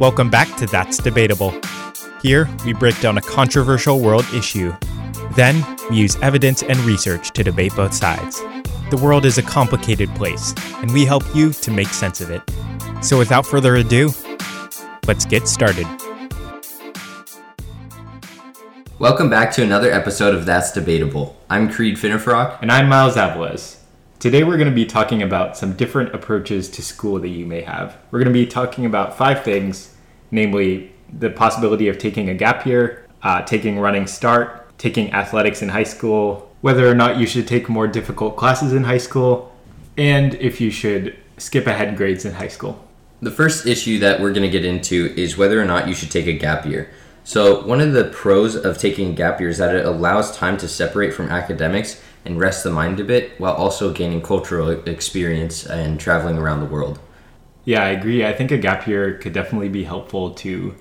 Welcome back to That's Debatable. Here, we break down a controversial world issue. Then, we use evidence and research to debate both sides. The world is a complicated place, and we help you to make sense of it. So, without further ado, let's get started. Welcome back to another episode of That's Debatable. I'm Creed Finnerfrock. And I'm Miles Aviles. Today we're going to be talking about some different approaches to school that you may have. We're going to be talking about five things, namely the possibility of taking a gap year, uh, taking running start, taking athletics in high school, whether or not you should take more difficult classes in high school, and if you should skip ahead grades in high school. The first issue that we're going to get into is whether or not you should take a gap year. So, one of the pros of taking a gap year is that it allows time to separate from academics and rest the mind a bit while also gaining cultural experience and traveling around the world. Yeah, I agree. I think a gap year could definitely be helpful to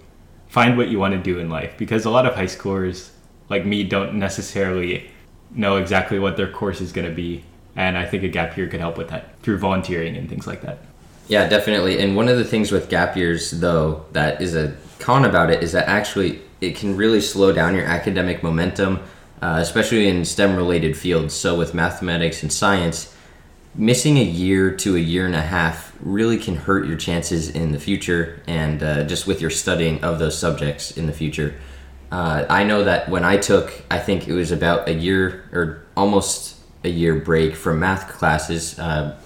find what you want to do in life because a lot of high schoolers like me don't necessarily know exactly what their course is going to be and I think a gap year could help with that through volunteering and things like that. Yeah, definitely. And one of the things with gap years though that is a con about it is that actually it can really slow down your academic momentum uh, especially in STEM related fields. So, with mathematics and science, missing a year to a year and a half really can hurt your chances in the future and uh, just with your studying of those subjects in the future. Uh, I know that when I took, I think it was about a year or almost a year break from math classes, uh,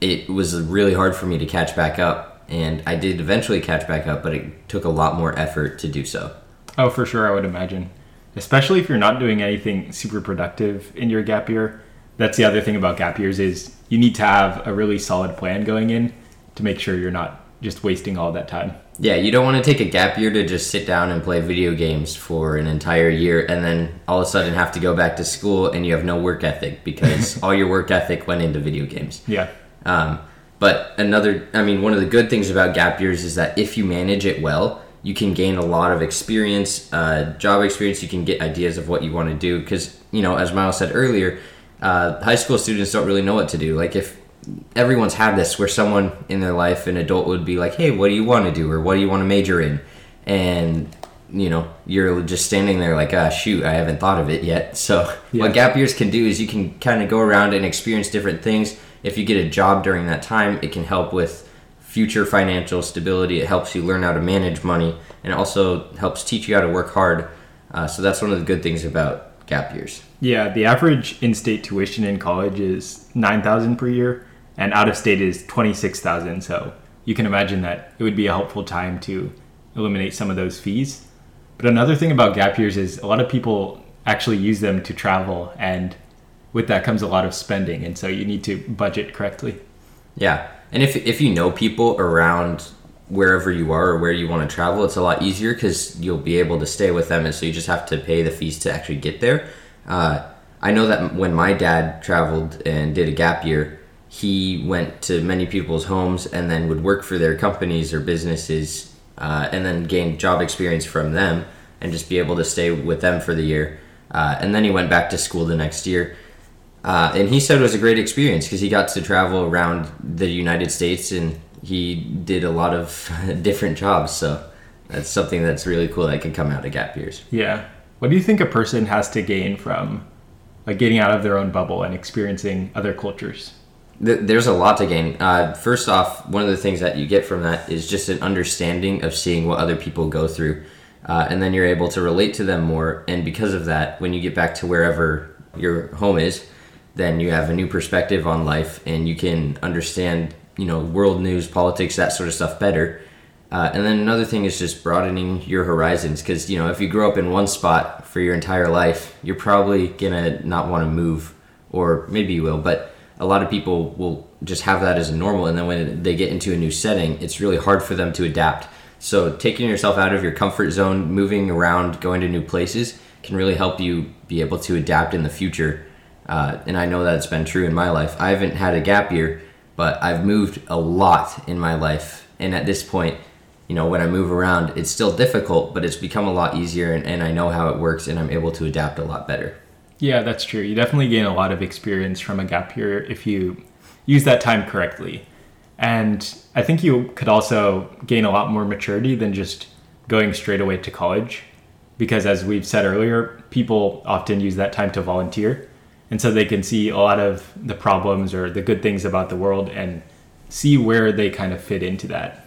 it was really hard for me to catch back up. And I did eventually catch back up, but it took a lot more effort to do so. Oh, for sure, I would imagine especially if you're not doing anything super productive in your gap year. That's the other thing about gap years is you need to have a really solid plan going in to make sure you're not just wasting all that time. Yeah, you don't want to take a gap year to just sit down and play video games for an entire year and then all of a sudden have to go back to school and you have no work ethic because all your work ethic went into video games. Yeah. Um, but another, I mean, one of the good things about gap years is that if you manage it well, you can gain a lot of experience, uh, job experience. You can get ideas of what you want to do because you know, as Miles said earlier, uh, high school students don't really know what to do. Like if everyone's had this, where someone in their life, an adult, would be like, "Hey, what do you want to do?" or "What do you want to major in?" and you know, you're just standing there like, ah, shoot, I haven't thought of it yet. So, yeah. what gap years can do is you can kind of go around and experience different things. If you get a job during that time, it can help with future financial stability. It helps you learn how to manage money, and also helps teach you how to work hard. Uh, so that's one of the good things about gap years. Yeah, the average in-state tuition in college is nine thousand per year, and out of state is twenty-six thousand. So you can imagine that it would be a helpful time to eliminate some of those fees. But another thing about gap years is a lot of people actually use them to travel, and with that comes a lot of spending, and so you need to budget correctly. Yeah, and if if you know people around wherever you are or where you want to travel, it's a lot easier because you'll be able to stay with them, and so you just have to pay the fees to actually get there. Uh, I know that when my dad traveled and did a gap year, he went to many people's homes and then would work for their companies or businesses, uh, and then gain job experience from them, and just be able to stay with them for the year. Uh, and then he went back to school the next year. Uh, and he said it was a great experience because he got to travel around the United States and he did a lot of different jobs. So that's something that's really cool that can come out of gap years. Yeah. What do you think a person has to gain from like getting out of their own bubble and experiencing other cultures? There's a lot to gain. Uh, first off, one of the things that you get from that is just an understanding of seeing what other people go through. Uh, and then you're able to relate to them more. And because of that, when you get back to wherever your home is, then you have a new perspective on life and you can understand you know world news politics that sort of stuff better. Uh, and then another thing is just broadening your horizons because you know if you grow up in one spot for your entire life you're probably gonna not want to move or maybe you will but a lot of people will just have that as a normal and then when they get into a new setting it's really hard for them to adapt. So taking yourself out of your comfort zone moving around going to new places can really help you be able to adapt in the future uh, and I know that it's been true in my life. I haven't had a gap year, but I've moved a lot in my life. And at this point, you know, when I move around, it's still difficult, but it's become a lot easier and, and I know how it works and I'm able to adapt a lot better. Yeah, that's true. You definitely gain a lot of experience from a gap year if you use that time correctly. And I think you could also gain a lot more maturity than just going straight away to college. Because as we've said earlier, people often use that time to volunteer. And so they can see a lot of the problems or the good things about the world and see where they kind of fit into that.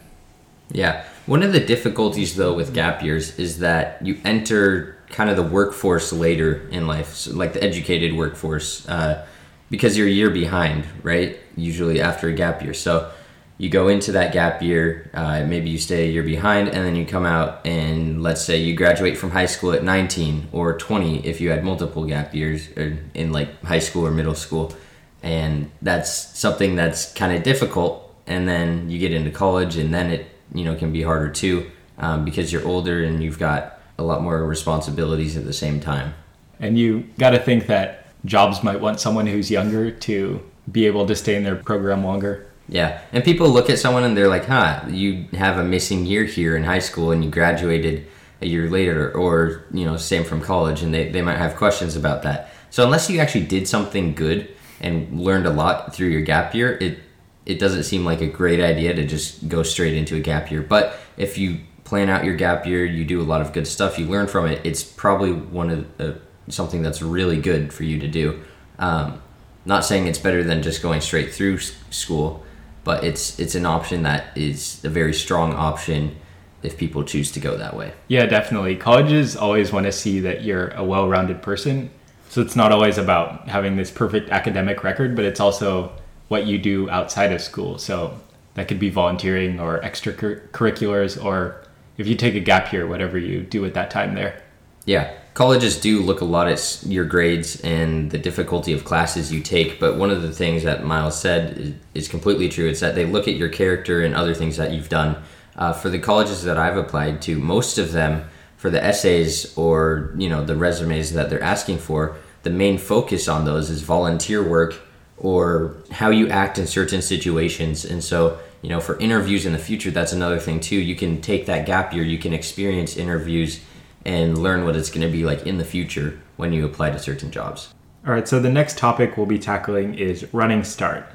Yeah. One of the difficulties, though, with gap years is that you enter kind of the workforce later in life, so like the educated workforce, uh, because you're a year behind, right? Usually after a gap year. So you go into that gap year, uh, maybe you stay a year behind, and then you come out and let's say you graduate from high school at 19 or 20 if you had multiple gap years in like high school or middle school. And that's something that's kind of difficult. And then you get into college, and then it you know can be harder too um, because you're older and you've got a lot more responsibilities at the same time. And you got to think that jobs might want someone who's younger to be able to stay in their program longer. Yeah, and people look at someone and they're like, "Huh, you have a missing year here in high school, and you graduated a year later, or you know, same from college," and they they might have questions about that. So unless you actually did something good and learned a lot through your gap year, it it doesn't seem like a great idea to just go straight into a gap year. But if you plan out your gap year, you do a lot of good stuff, you learn from it. It's probably one of something that's really good for you to do. Um, not saying it's better than just going straight through school, but it's it's an option that is a very strong option if people choose to go that way. Yeah, definitely. Colleges always want to see that you're a well-rounded person. So it's not always about having this perfect academic record, but it's also what you do outside of school. So that could be volunteering or extracurriculars, or if you take a gap year, whatever you do at that time there. Yeah, colleges do look a lot at your grades and the difficulty of classes you take, but one of the things that Miles said is, completely true. It's that they look at your character and other things that you've done. Uh, for the colleges that I've applied to, most of them, for the essays or you know the resumes that they're asking for, the main focus on those is volunteer work or how you act in certain situations. And so, you know, for interviews in the future, that's another thing too. You can take that gap year, you can experience interviews and learn what it's going to be like in the future when you apply to certain jobs. All right, so the next topic we'll be tackling is Running Start.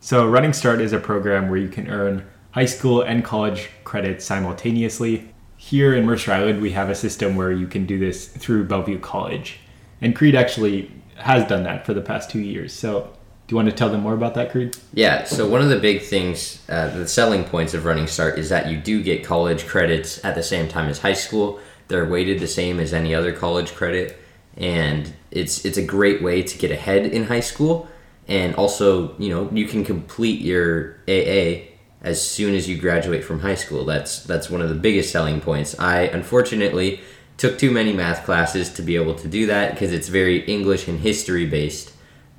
So, Running Start is a program where you can earn high school and college credits simultaneously. Here in Mercer Island, we have a system where you can do this through Bellevue College. And Creed actually has done that for the past two years. So, do you want to tell them more about that, Creed? Yeah, so one of the big things, uh, the selling points of Running Start is that you do get college credits at the same time as high school. They're weighted the same as any other college credit, and it's it's a great way to get ahead in high school. And also, you know, you can complete your AA as soon as you graduate from high school. That's that's one of the biggest selling points. I unfortunately took too many math classes to be able to do that because it's very English and history based.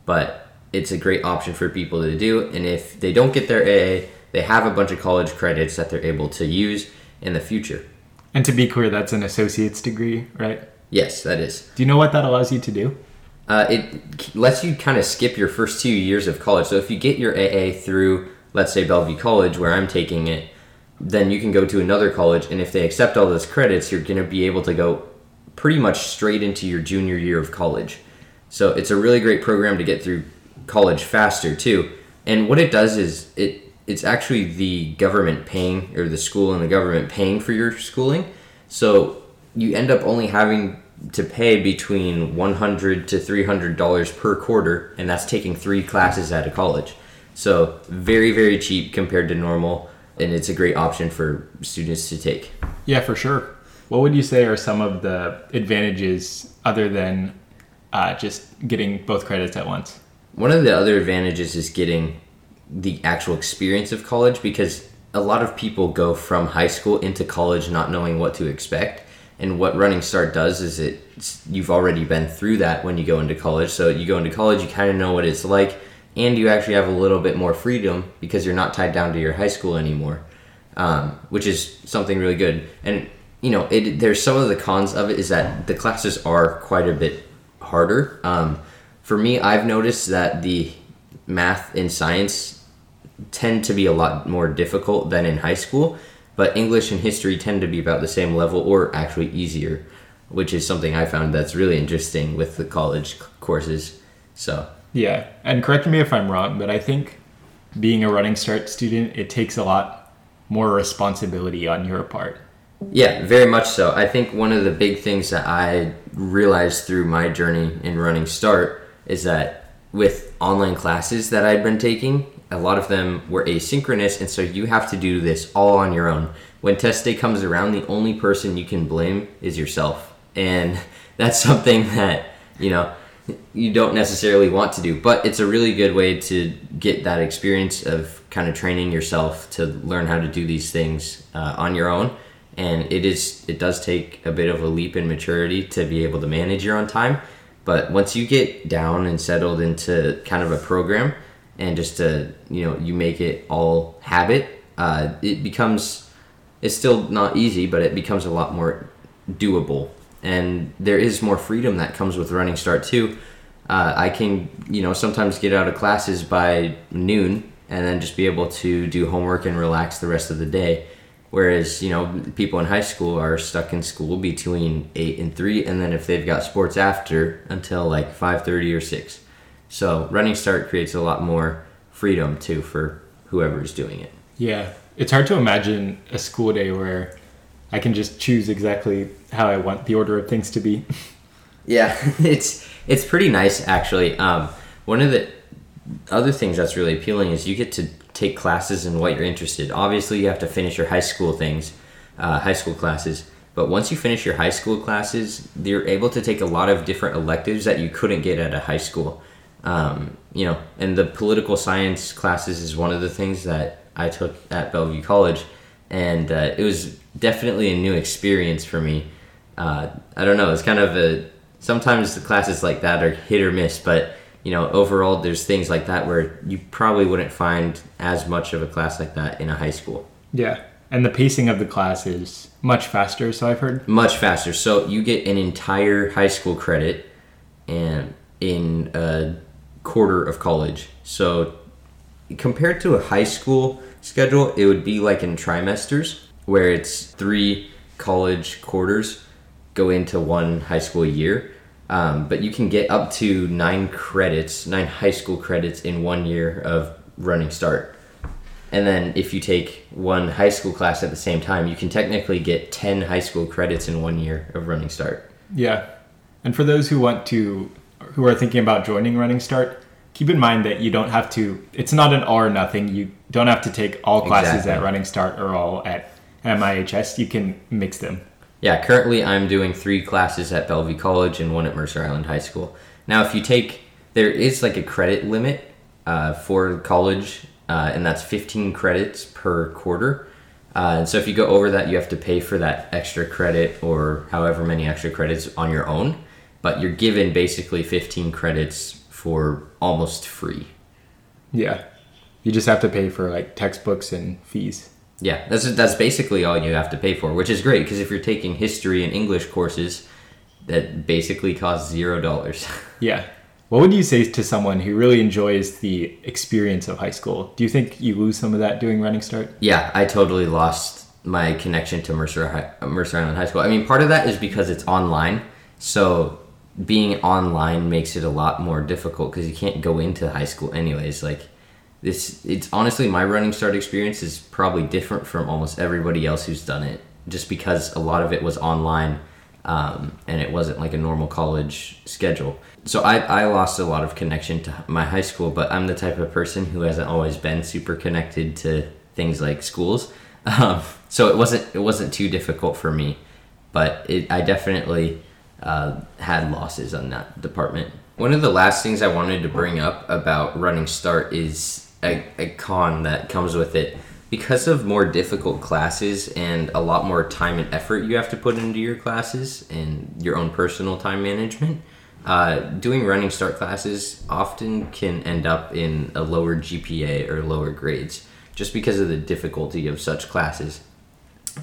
But it's a great option for people to do. And if they don't get their AA, they have a bunch of college credits that they're able to use in the future. And to be clear, that's an associate's degree, right? Yes, that is. Do you know what that allows you to do? Uh, it lets you kind of skip your first two years of college. So if you get your AA through, let's say, Bellevue College, where I'm taking it, then you can go to another college. And if they accept all those credits, you're going to be able to go pretty much straight into your junior year of college. So it's a really great program to get through college faster too. And what it does is it it's actually the government paying or the school and the government paying for your schooling. So you end up only having to pay between 100 to 300 dollars per quarter and that's taking 3 classes at a college. So very very cheap compared to normal and it's a great option for students to take. Yeah, for sure. What would you say are some of the advantages other than uh, just getting both credits at once? One of the other advantages is getting the actual experience of college because a lot of people go from high school into college not knowing what to expect. And what Running Start does is it you've already been through that when you go into college. So you go into college, you kind of know what it's like, and you actually have a little bit more freedom because you're not tied down to your high school anymore, um, which is something really good. And you know, it, there's some of the cons of it is that the classes are quite a bit harder. Um, for me, I've noticed that the math and science tend to be a lot more difficult than in high school. but English and history tend to be about the same level or actually easier, which is something I found that's really interesting with the college courses. So, Yeah, and correct me if I'm wrong, but I think being a Running Start student, it takes a lot more responsibility on your part. Yeah, very much so. I think one of the big things that I realized through my journey in Running Start is that with online classes that I'd been taking, a lot of them were asynchronous, and so you have to do this all on your own. When test day comes around, the only person you can blame is yourself. And that's something that, you know, you don't necessarily want to do, but it's a really good way to get that experience of kind of training yourself to learn how to do these things uh, on your own and it is it does take a bit of a leap in maturity to be able to manage your own time but once you get down and settled into kind of a program and just to you know you make it all habit uh, it becomes it's still not easy but it becomes a lot more doable. And there is more freedom that comes with running start too. Uh, i can you know sometimes get out of classes by noon and then just be able to do homework and relax the rest of the day Whereas, you know, people in high school are stuck in school between 8 and 3 and then if they've got sports after until like 5:30 or 6. So, running start creates a lot more freedom too for whoever's doing it. Yeah, it's hard to imagine a school day where I can just choose exactly how I want the order of things to be. Yeah, it's it's pretty nice actually. Um, one of the other things that's really appealing is you get to take classes in what you're interested. Obviously, you have to finish your high school things, uh, high school classes. But once you finish your high school classes, you're able to take a lot of different electives that you couldn't get at a high school. Um, you know, and the political science classes is one of the things that I took at Bellevue College, and uh, it was definitely a new experience for me. Uh, I don't know, it's kind of a sometimes the classes like that are hit or miss, but you know, overall, there's things like that where you probably wouldn't find as much of a class like that in a high school. Yeah, and the pacing of the class is much faster, so I've heard. Much faster. So you get an entire high school credit and in a quarter of college. So compared to a high school schedule, it would be like in trimesters where it's three college quarters go into one high school year. Um, but you can get up to nine credits, nine high school credits in one year of running start. And then if you take one high school class at the same time, you can technically get 10 high school credits in one year of running start. Yeah, and for those who want to, who are thinking about joining Running Start, keep in mind that you don't have to. It's not an all or nothing. You don't have to take all classes Exactly. at Running Start or all at MIHS. You can mix them. Yeah, currently I'm doing three classes at Bellevue College and one at Mercer Island High School. Now, if you take, there is like a credit limit uh, for college, uh, and that's 15 credits per quarter. Uh, and so if you go over that, you have to pay for that extra credit or however many extra credits on your own. But you're given basically 15 credits for almost free. Yeah, you just have to pay for like textbooks and fees. Yeah, that's that's basically all you have to pay for, which is great because if you're taking history and English courses, that basically cost zero dollars. Yeah. What would you say to someone who really enjoys the experience of high school? Do you think you lose some of that doing Running Start? yeah, I totally lost my connection to Mercer High, Mercer Island High School. I mean, part of that is because it's online, so being online makes it a lot more difficult because you can't go into high school anyways. Like this, it's honestly my running start experience is probably different from almost everybody else who's done it, just because a lot of it was online um, and it wasn't like a normal college schedule. So I, I lost a lot of connection to my high school, but I'm the type of person who hasn't always been super connected to things like schools. Um, so it wasn't it wasn't too difficult for me, but it, I definitely uh, had losses on that department. One of the last things I wanted to bring up about running start is a, a con that comes with it. Because of more difficult classes and a lot more time and effort you have to put into your classes and your own personal time management, uh, doing running start classes often can end up in a lower GPA or lower grades just because of the difficulty of such classes.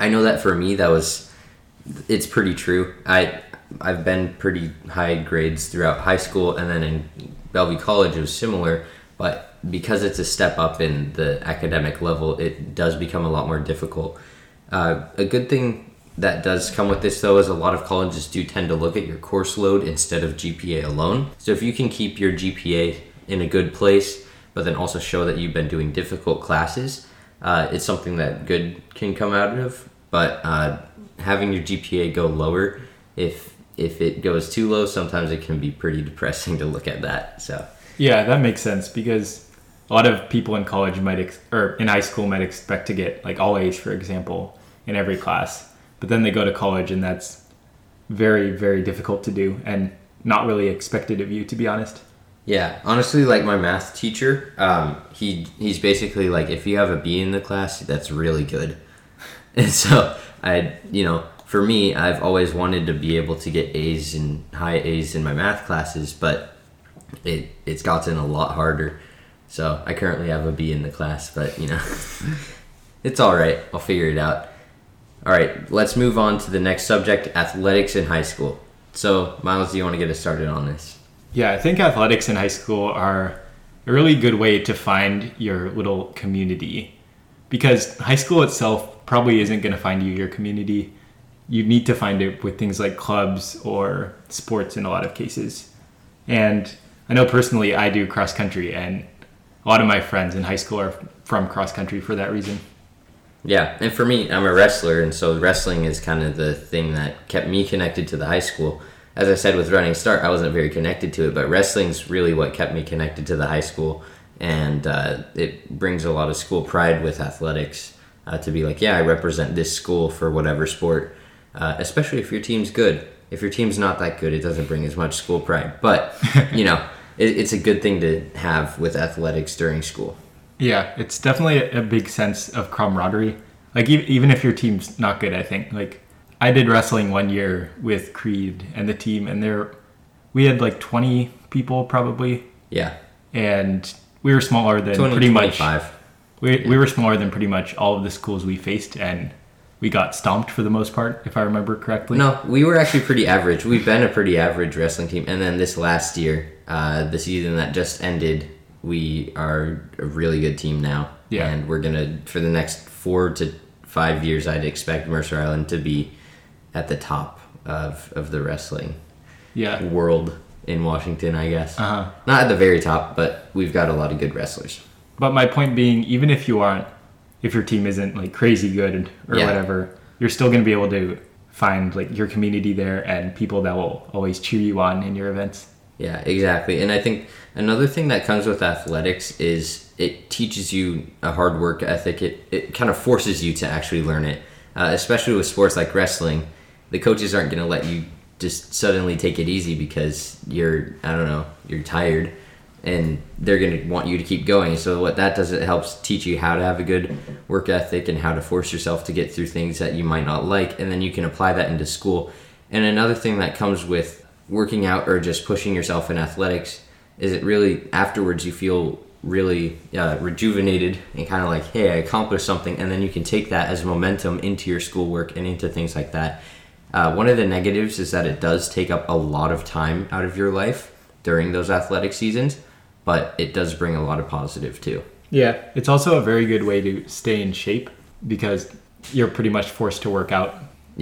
I know that for me, that was it's pretty true. I I've been pretty high grades throughout high school, and then in Bellevue College it was similar. But because it's a step up in the academic level, it does become a lot more difficult. Uh, a good thing that does come with this though is a lot of colleges do tend to look at your course load instead of GPA alone. So if you can keep your GPA in a good place, but then also show that you've been doing difficult classes, uh, it's something that good can come out of. But uh, having your GPA go lower, if if it goes too low, sometimes it can be pretty depressing to look at that. So Yeah, that makes sense because a lot of people in college might ex- or in high school might expect to get like all A's, for example, in every class, but then they go to college and that's very very difficult to do and not really expected of you, to be honest. Yeah, honestly, like my math teacher, um, he he's basically like, if you have a B in the class, that's really good. And so I, you know, for me, I've always wanted to be able to get A's and high A's in my math classes, but it it's gotten a lot harder. So I currently have a B in the class, but you know, it's all right. I'll figure it out. All right, let's move on to the next subject: athletics in high school. So, Miles, do you want to get us started on this? Yeah, I think athletics in high school are a really good way to find your little community because high school itself probably isn't going to find you your community. You need to find it with things like clubs or sports in a lot of cases. And I know personally I do cross country, and a lot of my friends in high school are from cross country for that reason. Yeah, and for me, I'm a wrestler, and so wrestling is kind of the thing that kept me connected to the high school. As I said with Running Start, I wasn't very connected to it, but wrestling's really what kept me connected to the high school, and uh, it brings a lot of school pride with athletics uh, to be like, yeah, I represent this school for whatever sport, uh, especially if your team's good. If your team's not that good, it doesn't bring as much school pride, but you know, it, it's a good thing to have with athletics during school. Yeah, it's definitely a, a big sense of camaraderie. Like e- even if your team's not good, I think like I did wrestling one year with Creed and the team, and there we had like twenty people probably, Yeah, and we were smaller than 20, pretty much 25. we, we were smaller than pretty much all of the schools we faced, and we got stomped for the most part, if I remember correctly. No, we were actually pretty average. We've been a pretty average wrestling team, and then this last year, uh, the season that just ended, we are a really good team now. Yeah. and we're gonna for the next four to five years, I'd expect Mercer Island to be at the top of of the wrestling Yeah. world in Washington. I guess Uh huh. not at the very top, but we've got a lot of good wrestlers. But my point being, even if you aren't, if your team isn't like crazy good or Yeah. whatever, you're still going to be able to find like your community there and people that will always cheer you on in your events. Yeah, exactly. And I think another thing that comes with athletics is it teaches you a hard work ethic. It, it kind of forces you to actually learn it, uh, especially with sports like wrestling. The coaches aren't going to let you just suddenly take it easy because you're, I don't know, you're tired and they're going to want you to keep going. So what that does, it helps teach you how to have a good work ethic and how to force yourself to get through things that you might not like. And then you can apply that into school. And another thing that comes with working out or just pushing yourself in athletics is it really afterwards you feel really uh, rejuvenated and kind of like hey i accomplished something and then you can take that as momentum into your schoolwork and into things like that uh, one of the negatives is that it does take up a lot of time out of your life during those athletic seasons but it does bring a lot of positive too Yeah. It's also a very good way to stay in shape because you're pretty much forced to work out.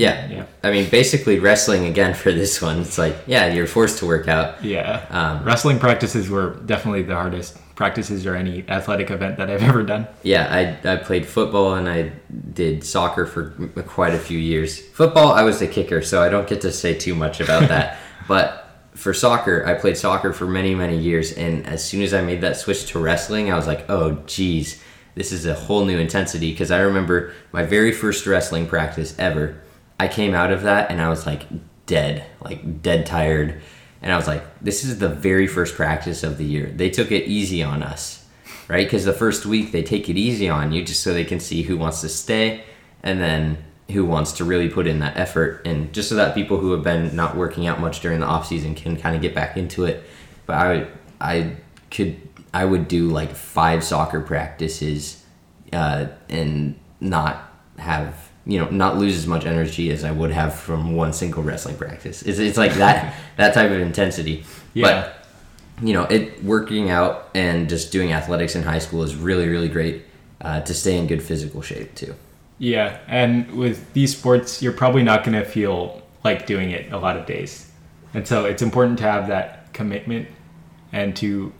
yeah Yeah. i mean basically wrestling again for this one it's like yeah you're forced to work out Yeah. Um, Wrestling practices were definitely the hardest practices or any athletic event that I've ever done. Yeah, I, I played football and I did soccer for quite a few years. Football, I was the kicker, so I don't get to say too much about that. but for soccer, I played soccer for many, many years. And as soon as I made that switch to wrestling, I was like, oh, geez, this is a whole new intensity. Because I remember my very first wrestling practice ever, I came out of that and I was like dead, like dead tired. And I was like, this is the very first practice of the year. They took it easy on us right? Because the first week they take it easy on you just so they can see who wants to stay and then who wants to really put in that effort and just so that people who have been not working out much during the off season can kind of get back into it. But I I could I would do like five soccer practices uh, and not have you know not lose as much energy as I would have from one single wrestling practice. It's, it's like that that type of intensity. Yeah. But you know, it working out and just doing athletics in high school is really, really great uh, to stay in good physical shape too. Yeah, and with these sports, you're probably not going to feel like doing it a lot of days. And so it's important to have that commitment and to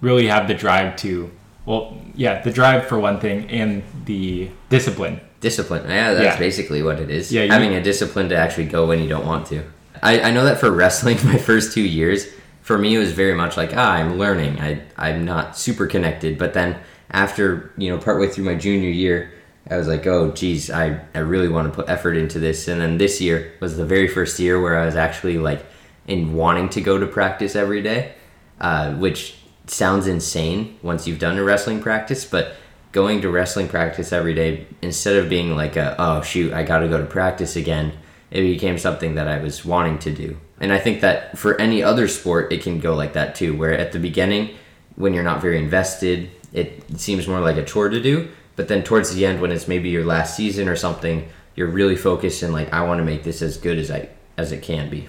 really have the drive to, well, yeah, the drive for one thing and the discipline. Discipline. Yeah, that's Yeah. basically what it is. Yeah, Having a discipline to actually go when you don't want to. I, I know that for wrestling, my first two years, for me, it was very much like, ah, I'm learning. I, I'm not super connected. But then after, you know, partway through my junior year, I was like, oh, geez, I, I really want to put effort into this. And then this year was the very first year where I was actually like in wanting to go to practice every day, uh, which sounds insane once you've done a wrestling practice, but going to wrestling practice every day instead of being like a oh shoot I got to go to practice again, it became something that I was wanting to do. And I think that for any other sport, it can go like that too, where at the beginning, when you're not very invested, it seems more like a chore to do. But then towards the end, when it's maybe your last season or something, you're really focused and like, I want to make this as good as I as it can be.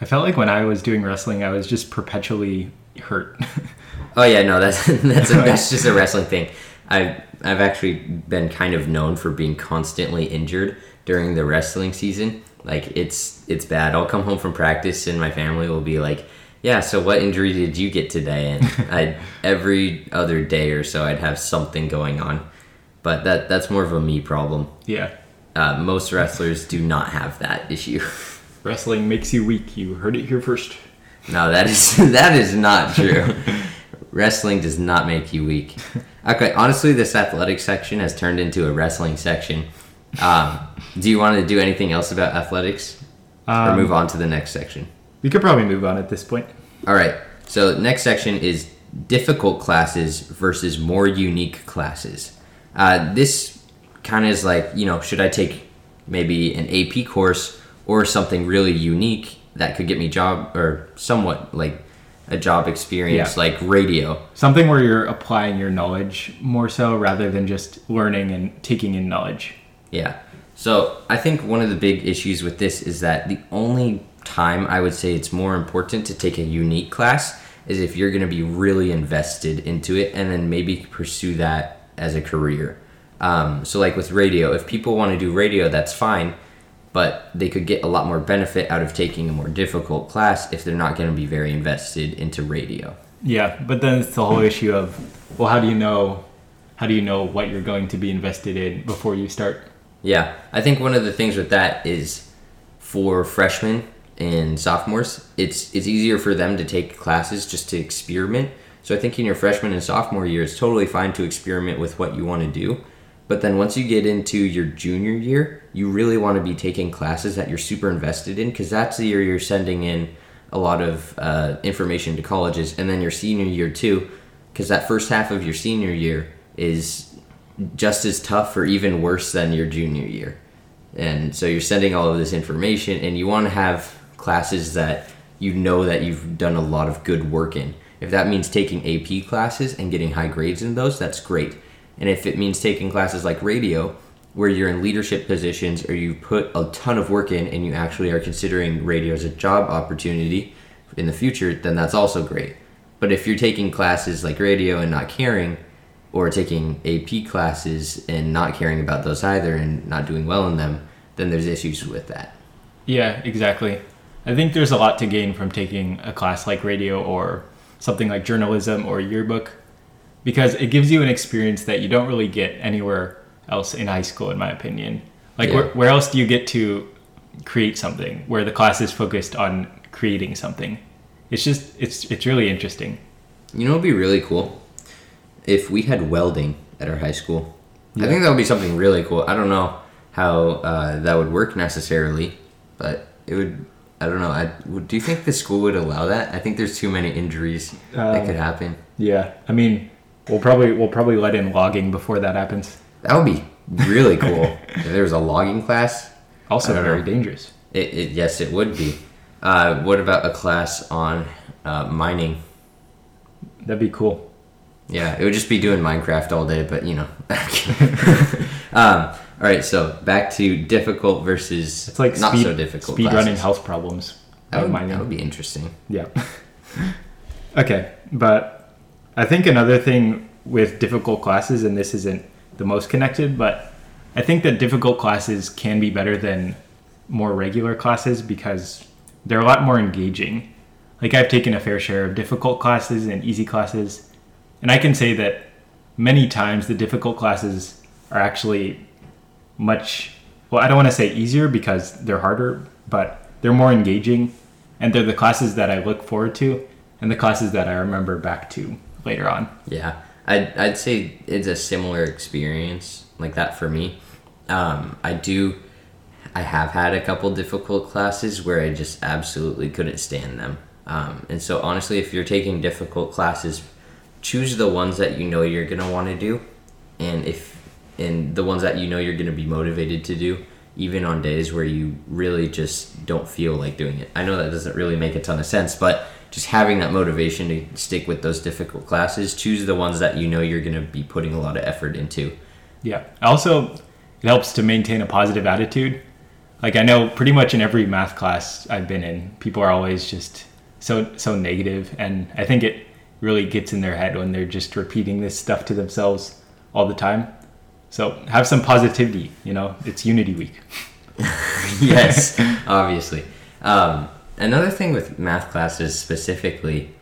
I felt like when I was doing wrestling, I was just perpetually hurt. Oh yeah, no, that's that's a, that's just a wrestling thing. I've I've actually been kind of known for being constantly injured during the wrestling season. Like it's it's bad. I'll come home from practice and my family will be like, "Yeah, so what injury did you get today?" And I every other day or so I'd have something going on. But that that's more of a me problem. yeah. Uh, most wrestlers do not have that issue. Wrestling makes you weak. You heard it here first. No, that is that is not true. wrestling does not make you weak. Okay, honestly, this athletics section has turned into a wrestling section. Um, do you want to do anything else about athletics, or Um, move on to the next section? We could probably move on at this point. All right. So next section is difficult classes versus more unique classes. Uh, this kind of is like you know, should I take maybe an AP course or something really unique that could get me job or somewhat like a job experience Yeah. like radio. Something where you're applying your knowledge more so rather than just learning and taking in knowledge. Yeah. So I think one of the big issues with this is that the only time I would say it's more important to take a unique class is if you're going to be really invested into it and then maybe pursue that as a career. Um, so, like with radio, if people want to do radio, that's fine, but they could get a lot more benefit out of taking a more difficult class if they're not going to be very invested into radio. Yeah, but then it's the whole issue of, well, how do you know, how do you know what you're going to be invested in before you start? Yeah, I think one of the things with that is for freshmen and sophomores, it's it's easier for them to take classes just to experiment. So I think in your freshman and sophomore year, it's totally fine to experiment with what you want to do. But then once you get into your junior year, you really want to be taking classes that you're super invested in because that's the year you're sending in a lot of uh, information to colleges. And then your senior year too, because that first half of your senior year is just as tough or even worse than your junior year. And so you're sending all of this information and you want to have classes that you know that you've done a lot of good work in. If that means taking AP classes and getting high grades in those, that's great. And if it means taking classes like radio, where you're in leadership positions or you put a ton of work in and you actually are considering radio as a job opportunity in the future, then that's also great. But if you're taking classes like radio and not caring, or taking AP classes and not caring about those either and not doing well in them, then there's issues with that. Yeah, exactly. I think there's a lot to gain from taking a class like radio or something like journalism or yearbook because it gives you an experience that you don't really get anywhere else in high school, in my opinion. Like, Yeah. where, where else do you get to create something where the class is focused on creating something? It's just, it's, it's really interesting. You know, it'd be really cool if we had welding at our high school. I think that would be something really cool. I don't know how uh, that would work necessarily, but it would. I don't know. I, do you think the school would allow that? I think there's too many injuries that Um, could happen. Yeah. I mean, we'll probably, we'll probably let in logging before that happens. That would be really cool if there was a logging class. Also very know. dangerous. It, it yes, it would be. Uh, what about a class on uh, mining? That'd be cool. Yeah, it would just be doing Minecraft all day, but you know. um, all right, so back to difficult versus It's like not speed, so difficult. speed running health problems. That would, that would be interesting. Yeah. okay, but I think another thing with difficult classes, and this isn't the most connected, but I think that difficult classes can be better than more regular classes because they're a lot more engaging. Like I've taken a fair share of difficult classes and easy classes, and I can say that many times the difficult classes are actually much well, I don't want to say easier because they're harder, but they're more engaging and they're the classes that I look forward to and the classes that I remember back to later on. Yeah, I'd, I'd say it's a similar experience like that for me. Um, I do, I have had a couple difficult classes where I just absolutely couldn't stand them. Um, and so, honestly, if you're taking difficult classes, choose the ones that you know you're gonna want to do, and if and the ones that you know you're gonna be motivated to do, even on days where you really just don't feel like doing it. I know that doesn't really make a ton of sense, but just having that motivation to stick with those difficult classes, choose the ones that you know you're going to be putting a lot of effort into. Yeah. Also, it helps to maintain a positive attitude. Like I know pretty much in every math class I've been in, people are always just so so negative and I think it really gets in their head when they're just repeating this stuff to themselves all the time. So have some positivity. You know, it's Unity Week. yes, obviously. Um, another thing with math classes specifically,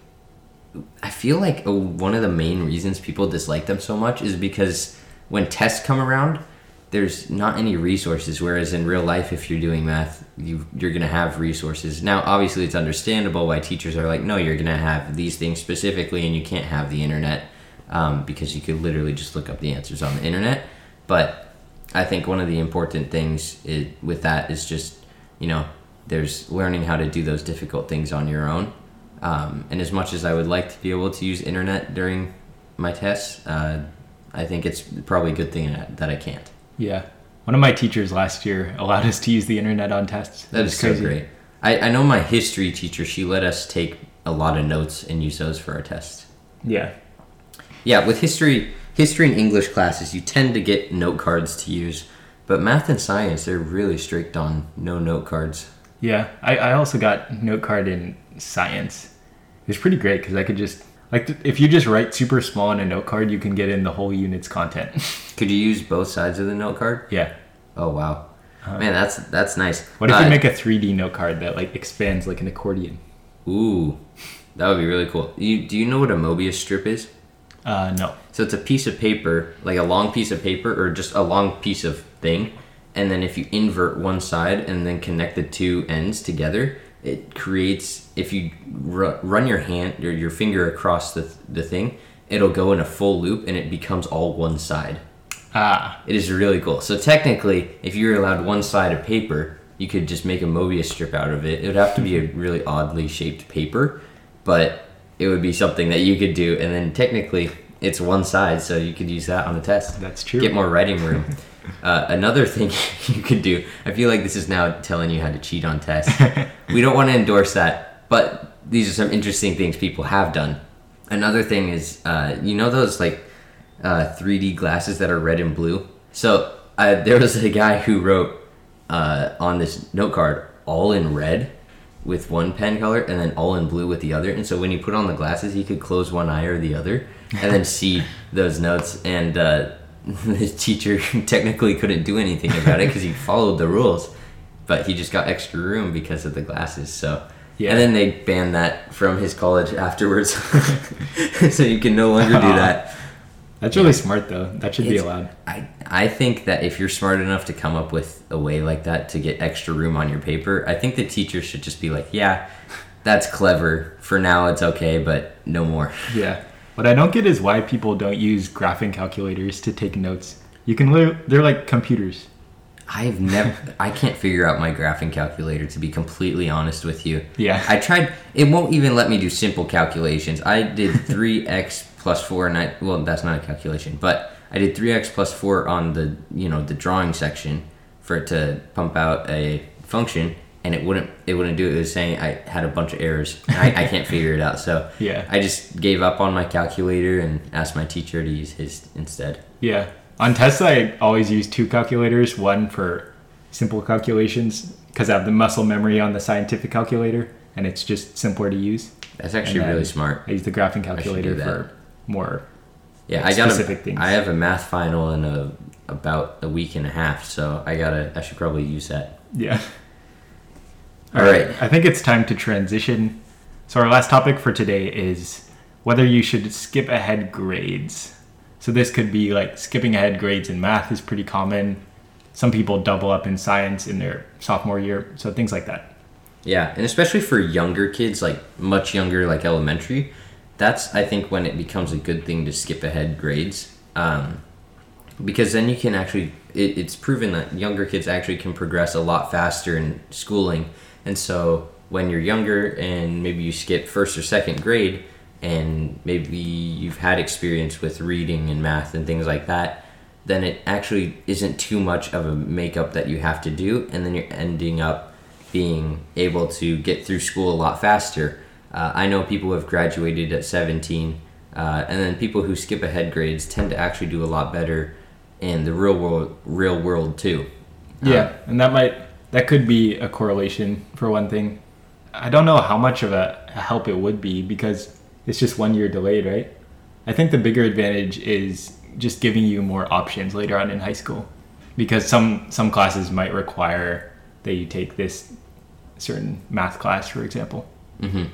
I feel like a, one of the main reasons people dislike them so much is because when tests come around, there's not any resources. Whereas in real life, if you're doing math, you you're gonna have resources. Now, obviously, it's understandable why teachers are like, no, you're gonna have these things specifically, and you can't have the internet um, because you could literally just look up the answers on the internet. But I think one of the important things is, with that is just, you know, there's learning how to do those difficult things on your own. Um, and as much as I would like to be able to use internet during my tests, uh, I think it's probably a good thing that I can't. Yeah. One of my teachers last year allowed us to use the internet on tests. That is crazy. so great. I, I know my history teacher, she let us take a lot of notes and use those for our tests. Yeah. Yeah, with history, history and English classes, you tend to get note cards to use, but math and science, they're really strict on no note cards. Yeah, I, I also got note card in science. It was pretty great because I could just like if you just write super small on a note card, you can get in the whole unit's content. could you use both sides of the note card? Yeah. Oh wow, uh, man, that's that's nice. What if uh, you make a 3D note card that like expands like an accordion? Ooh, that would be really cool. You do you know what a Mobius strip is? Uh, no. So it's a piece of paper, like a long piece of paper, or just a long piece of thing. And then if you invert one side and then connect the two ends together, it creates. If you r- run your hand or your finger across the the thing, it'll go in a full loop and it becomes all one side. Ah. It is really cool. So technically, if you were allowed one side of paper, you could just make a Mobius strip out of it. It would have to be a really oddly shaped paper, but it would be something that you could do, and then technically it's one side, so you could use that on the test. That's true. Get more writing room. uh, another thing you could do, I feel like this is now telling you how to cheat on tests. we don't want to endorse that, but these are some interesting things people have done. Another thing is, uh, you know those like uh, 3D glasses that are red and blue? So uh, there was a guy who wrote uh, on this note card, all in red with one pen color and then all in blue with the other. And so when you put on the glasses, he could close one eye or the other and then see those notes. And uh, the teacher technically couldn't do anything about it because he followed the rules, but he just got extra room because of the glasses. So. Yeah. And then they banned that from his college afterwards, so you can no longer do that. That's really smart, though. That should it's, be allowed. I, I think that if you're smart enough to come up with a way like that to get extra room on your paper, I think the teacher should just be like, yeah, that's clever. For now, it's okay, but no more. Yeah. What I don't get is why people don't use graphing calculators to take notes. You can, literally—they're like computers. I've never, I can't figure out my graphing calculator to be completely honest with you. Yeah. I tried, it won't even let me do simple calculations. I did 3x plus 4 and I, well, that's not a calculation, but I did 3x plus 4 on the, you know, the drawing section for it to pump out a function and it wouldn't it wouldn't do it. It was saying I had a bunch of errors. I, I can't figure it out. So yeah, I just gave up on my calculator and asked my teacher to use his instead. Yeah, on tests, I always use two calculators. One for simple calculations because I have the muscle memory on the scientific calculator, and it's just simpler to use. That's actually really smart. I use the graphing calculator for more Yeah, like, I got specific a, things. I have a math final in a about a week and a half, so I gotta. I should probably use that. Yeah. All right. I think it's time to transition. So, our last topic for today is whether you should skip ahead grades. So, this could be like skipping ahead grades in math is pretty common. Some people double up in science in their sophomore year. So, things like that. Yeah, and especially for younger kids, like much younger, like elementary, that's I think when it becomes a good thing to skip ahead grades, um, because then you can actually. It, it's proven that younger kids actually can progress a lot faster in schooling, and so when you're younger and maybe you skip first or second grade, and maybe you've had experience with reading and math and things like that, then it actually isn't too much of a makeup that you have to do, and then you're ending up being able to get through school a lot faster. Uh, I know people who have graduated at 17, uh, and then people who skip ahead grades tend to actually do a lot better in the real world, real world too. Yeah, and that might that could be a correlation for one thing. I don't know how much of a a help it would be because it's just one year delayed, right? I think the bigger advantage is just giving you more options later on in high school because some some classes might require that you take this certain math class, for example. hmm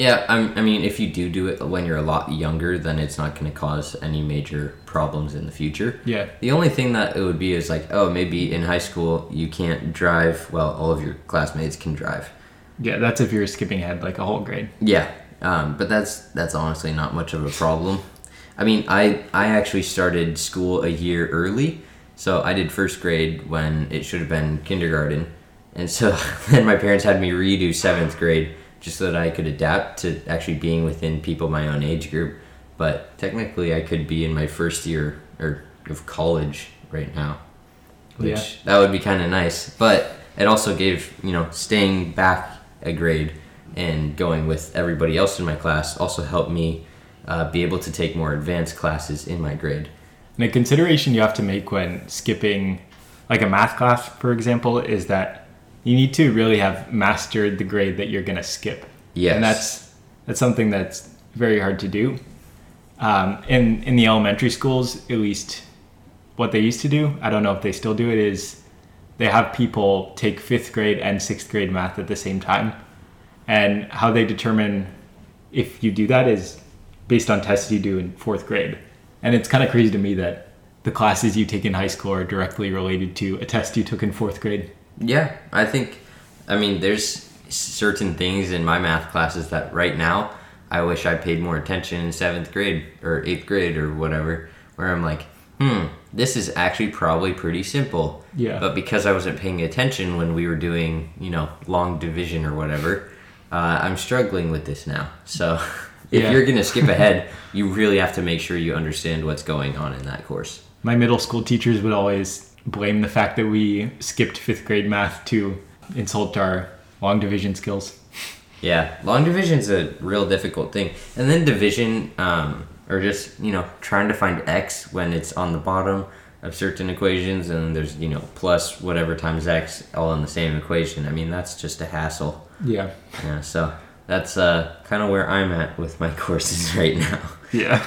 Yeah, I'm, I mean, if you do do it when you're a lot younger, then it's not going to cause any major problems in the future. Yeah. The only thing that it would be is like, oh, maybe in high school you can't drive. Well, all of your classmates can drive. Yeah, that's if you're skipping ahead like a whole grade. Yeah, um, but that's that's honestly not much of a problem. I mean, I I actually started school a year early, so I did first grade when it should have been kindergarten, and so then my parents had me redo seventh grade just so that I could adapt to actually being within people my own age group. But technically, I could be in my first year or of college right now, which Yeah. that would be kind of nice. But it also gave you know staying back a grade and going with everybody else in my class also helped me uh, be able to take more advanced classes in my grade. And a consideration you have to make when skipping, like a math class, for example, is that you need to really have mastered the grade that you're going to skip. Yes. And that's that's something that's very hard to do. Um, in in the elementary schools, at least, what they used to do, I don't know if they still do it, is they have people take fifth grade and sixth grade math at the same time, and how they determine if you do that is based on tests you do in fourth grade. And it's kind of crazy to me that the classes you take in high school are directly related to a test you took in fourth grade. Yeah, I think, I mean, there's certain things in my math classes that right now I wish I paid more attention in seventh grade or eighth grade or whatever, where I'm like, hmm, this is actually probably pretty simple. Yeah. But because I wasn't paying attention when we were doing, you know, long division or whatever, uh, I'm struggling with this now. So if Yeah. you're going to skip ahead, you really have to make sure you understand what's going on in that course. My middle school teachers would always blame the fact that we skipped fifth grade math to insult our long division skills. Yeah, long division's a real difficult thing. And then division, um, or just, you know, trying to find x when it's on the bottom of certain equations and there's, you know, plus whatever times x all in the same equation. I mean, that's just a hassle. Yeah. Yeah, so that's uh, kind of where I'm at with my courses right now. Yeah.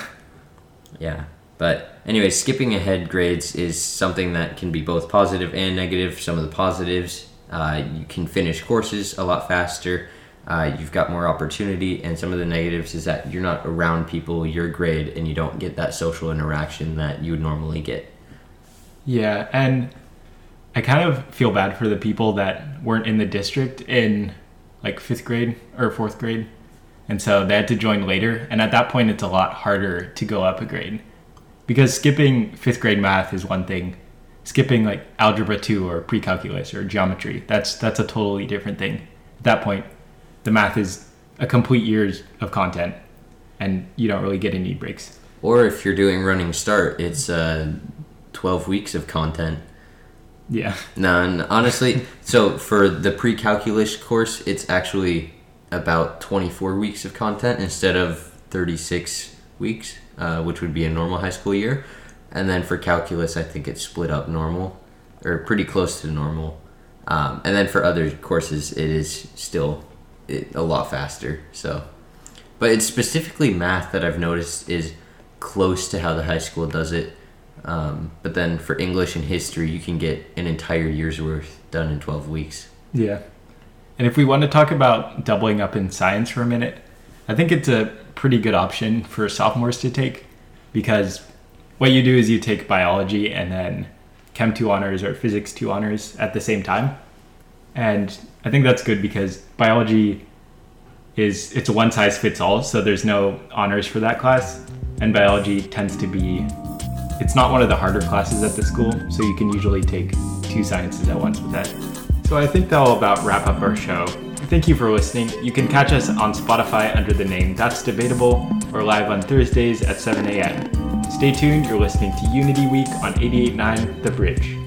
Yeah. But anyway, skipping ahead grades is something that can be both positive and negative. Some of the positives, uh, you can finish courses a lot faster. Uh, you've got more opportunity, and some of the negatives is that you're not around people your grade, and you don't get that social interaction that you would normally get. Yeah, and I kind of feel bad for the people that weren't in the district in like fifth grade or fourth grade. And so they had to join later. And at that point, it's a lot harder to go up a grade. Because skipping fifth grade math is one thing. Skipping like algebra 2 or pre calculus or geometry, that's, that's a totally different thing. At that point, the math is a complete years of content and you don't really get any breaks. Or if you're doing running start, it's uh, 12 weeks of content. Yeah. No, and honestly, so for the pre-calculus course, it's actually about 24 weeks of content instead of 36 weeks, uh, which would be a normal high school year. And then for calculus, I think it's split up normal, or pretty close to normal. Um, and then for other courses, it is still it, a lot faster. So, but it's specifically math that I've noticed is close to how the high school does it. Um, but then for English and history, you can get an entire year's worth done in 12 weeks. Yeah. And if we want to talk about doubling up in science for a minute, I think it's a pretty good option for sophomores to take because what you do is you take biology and then chem 2 honors or physics 2 honors at the same time. And I think that's good because biology is it's a one size fits all, so there's no honors for that class. And biology tends to be it's not one of the harder classes at the school, so you can usually take two sciences at once with that. So I think that'll about wrap up our show. Thank you for listening. You can catch us on Spotify under the name That's Debatable or live on Thursdays at 7 a.m. Stay tuned, you're listening to Unity Week on 88.9 The Bridge.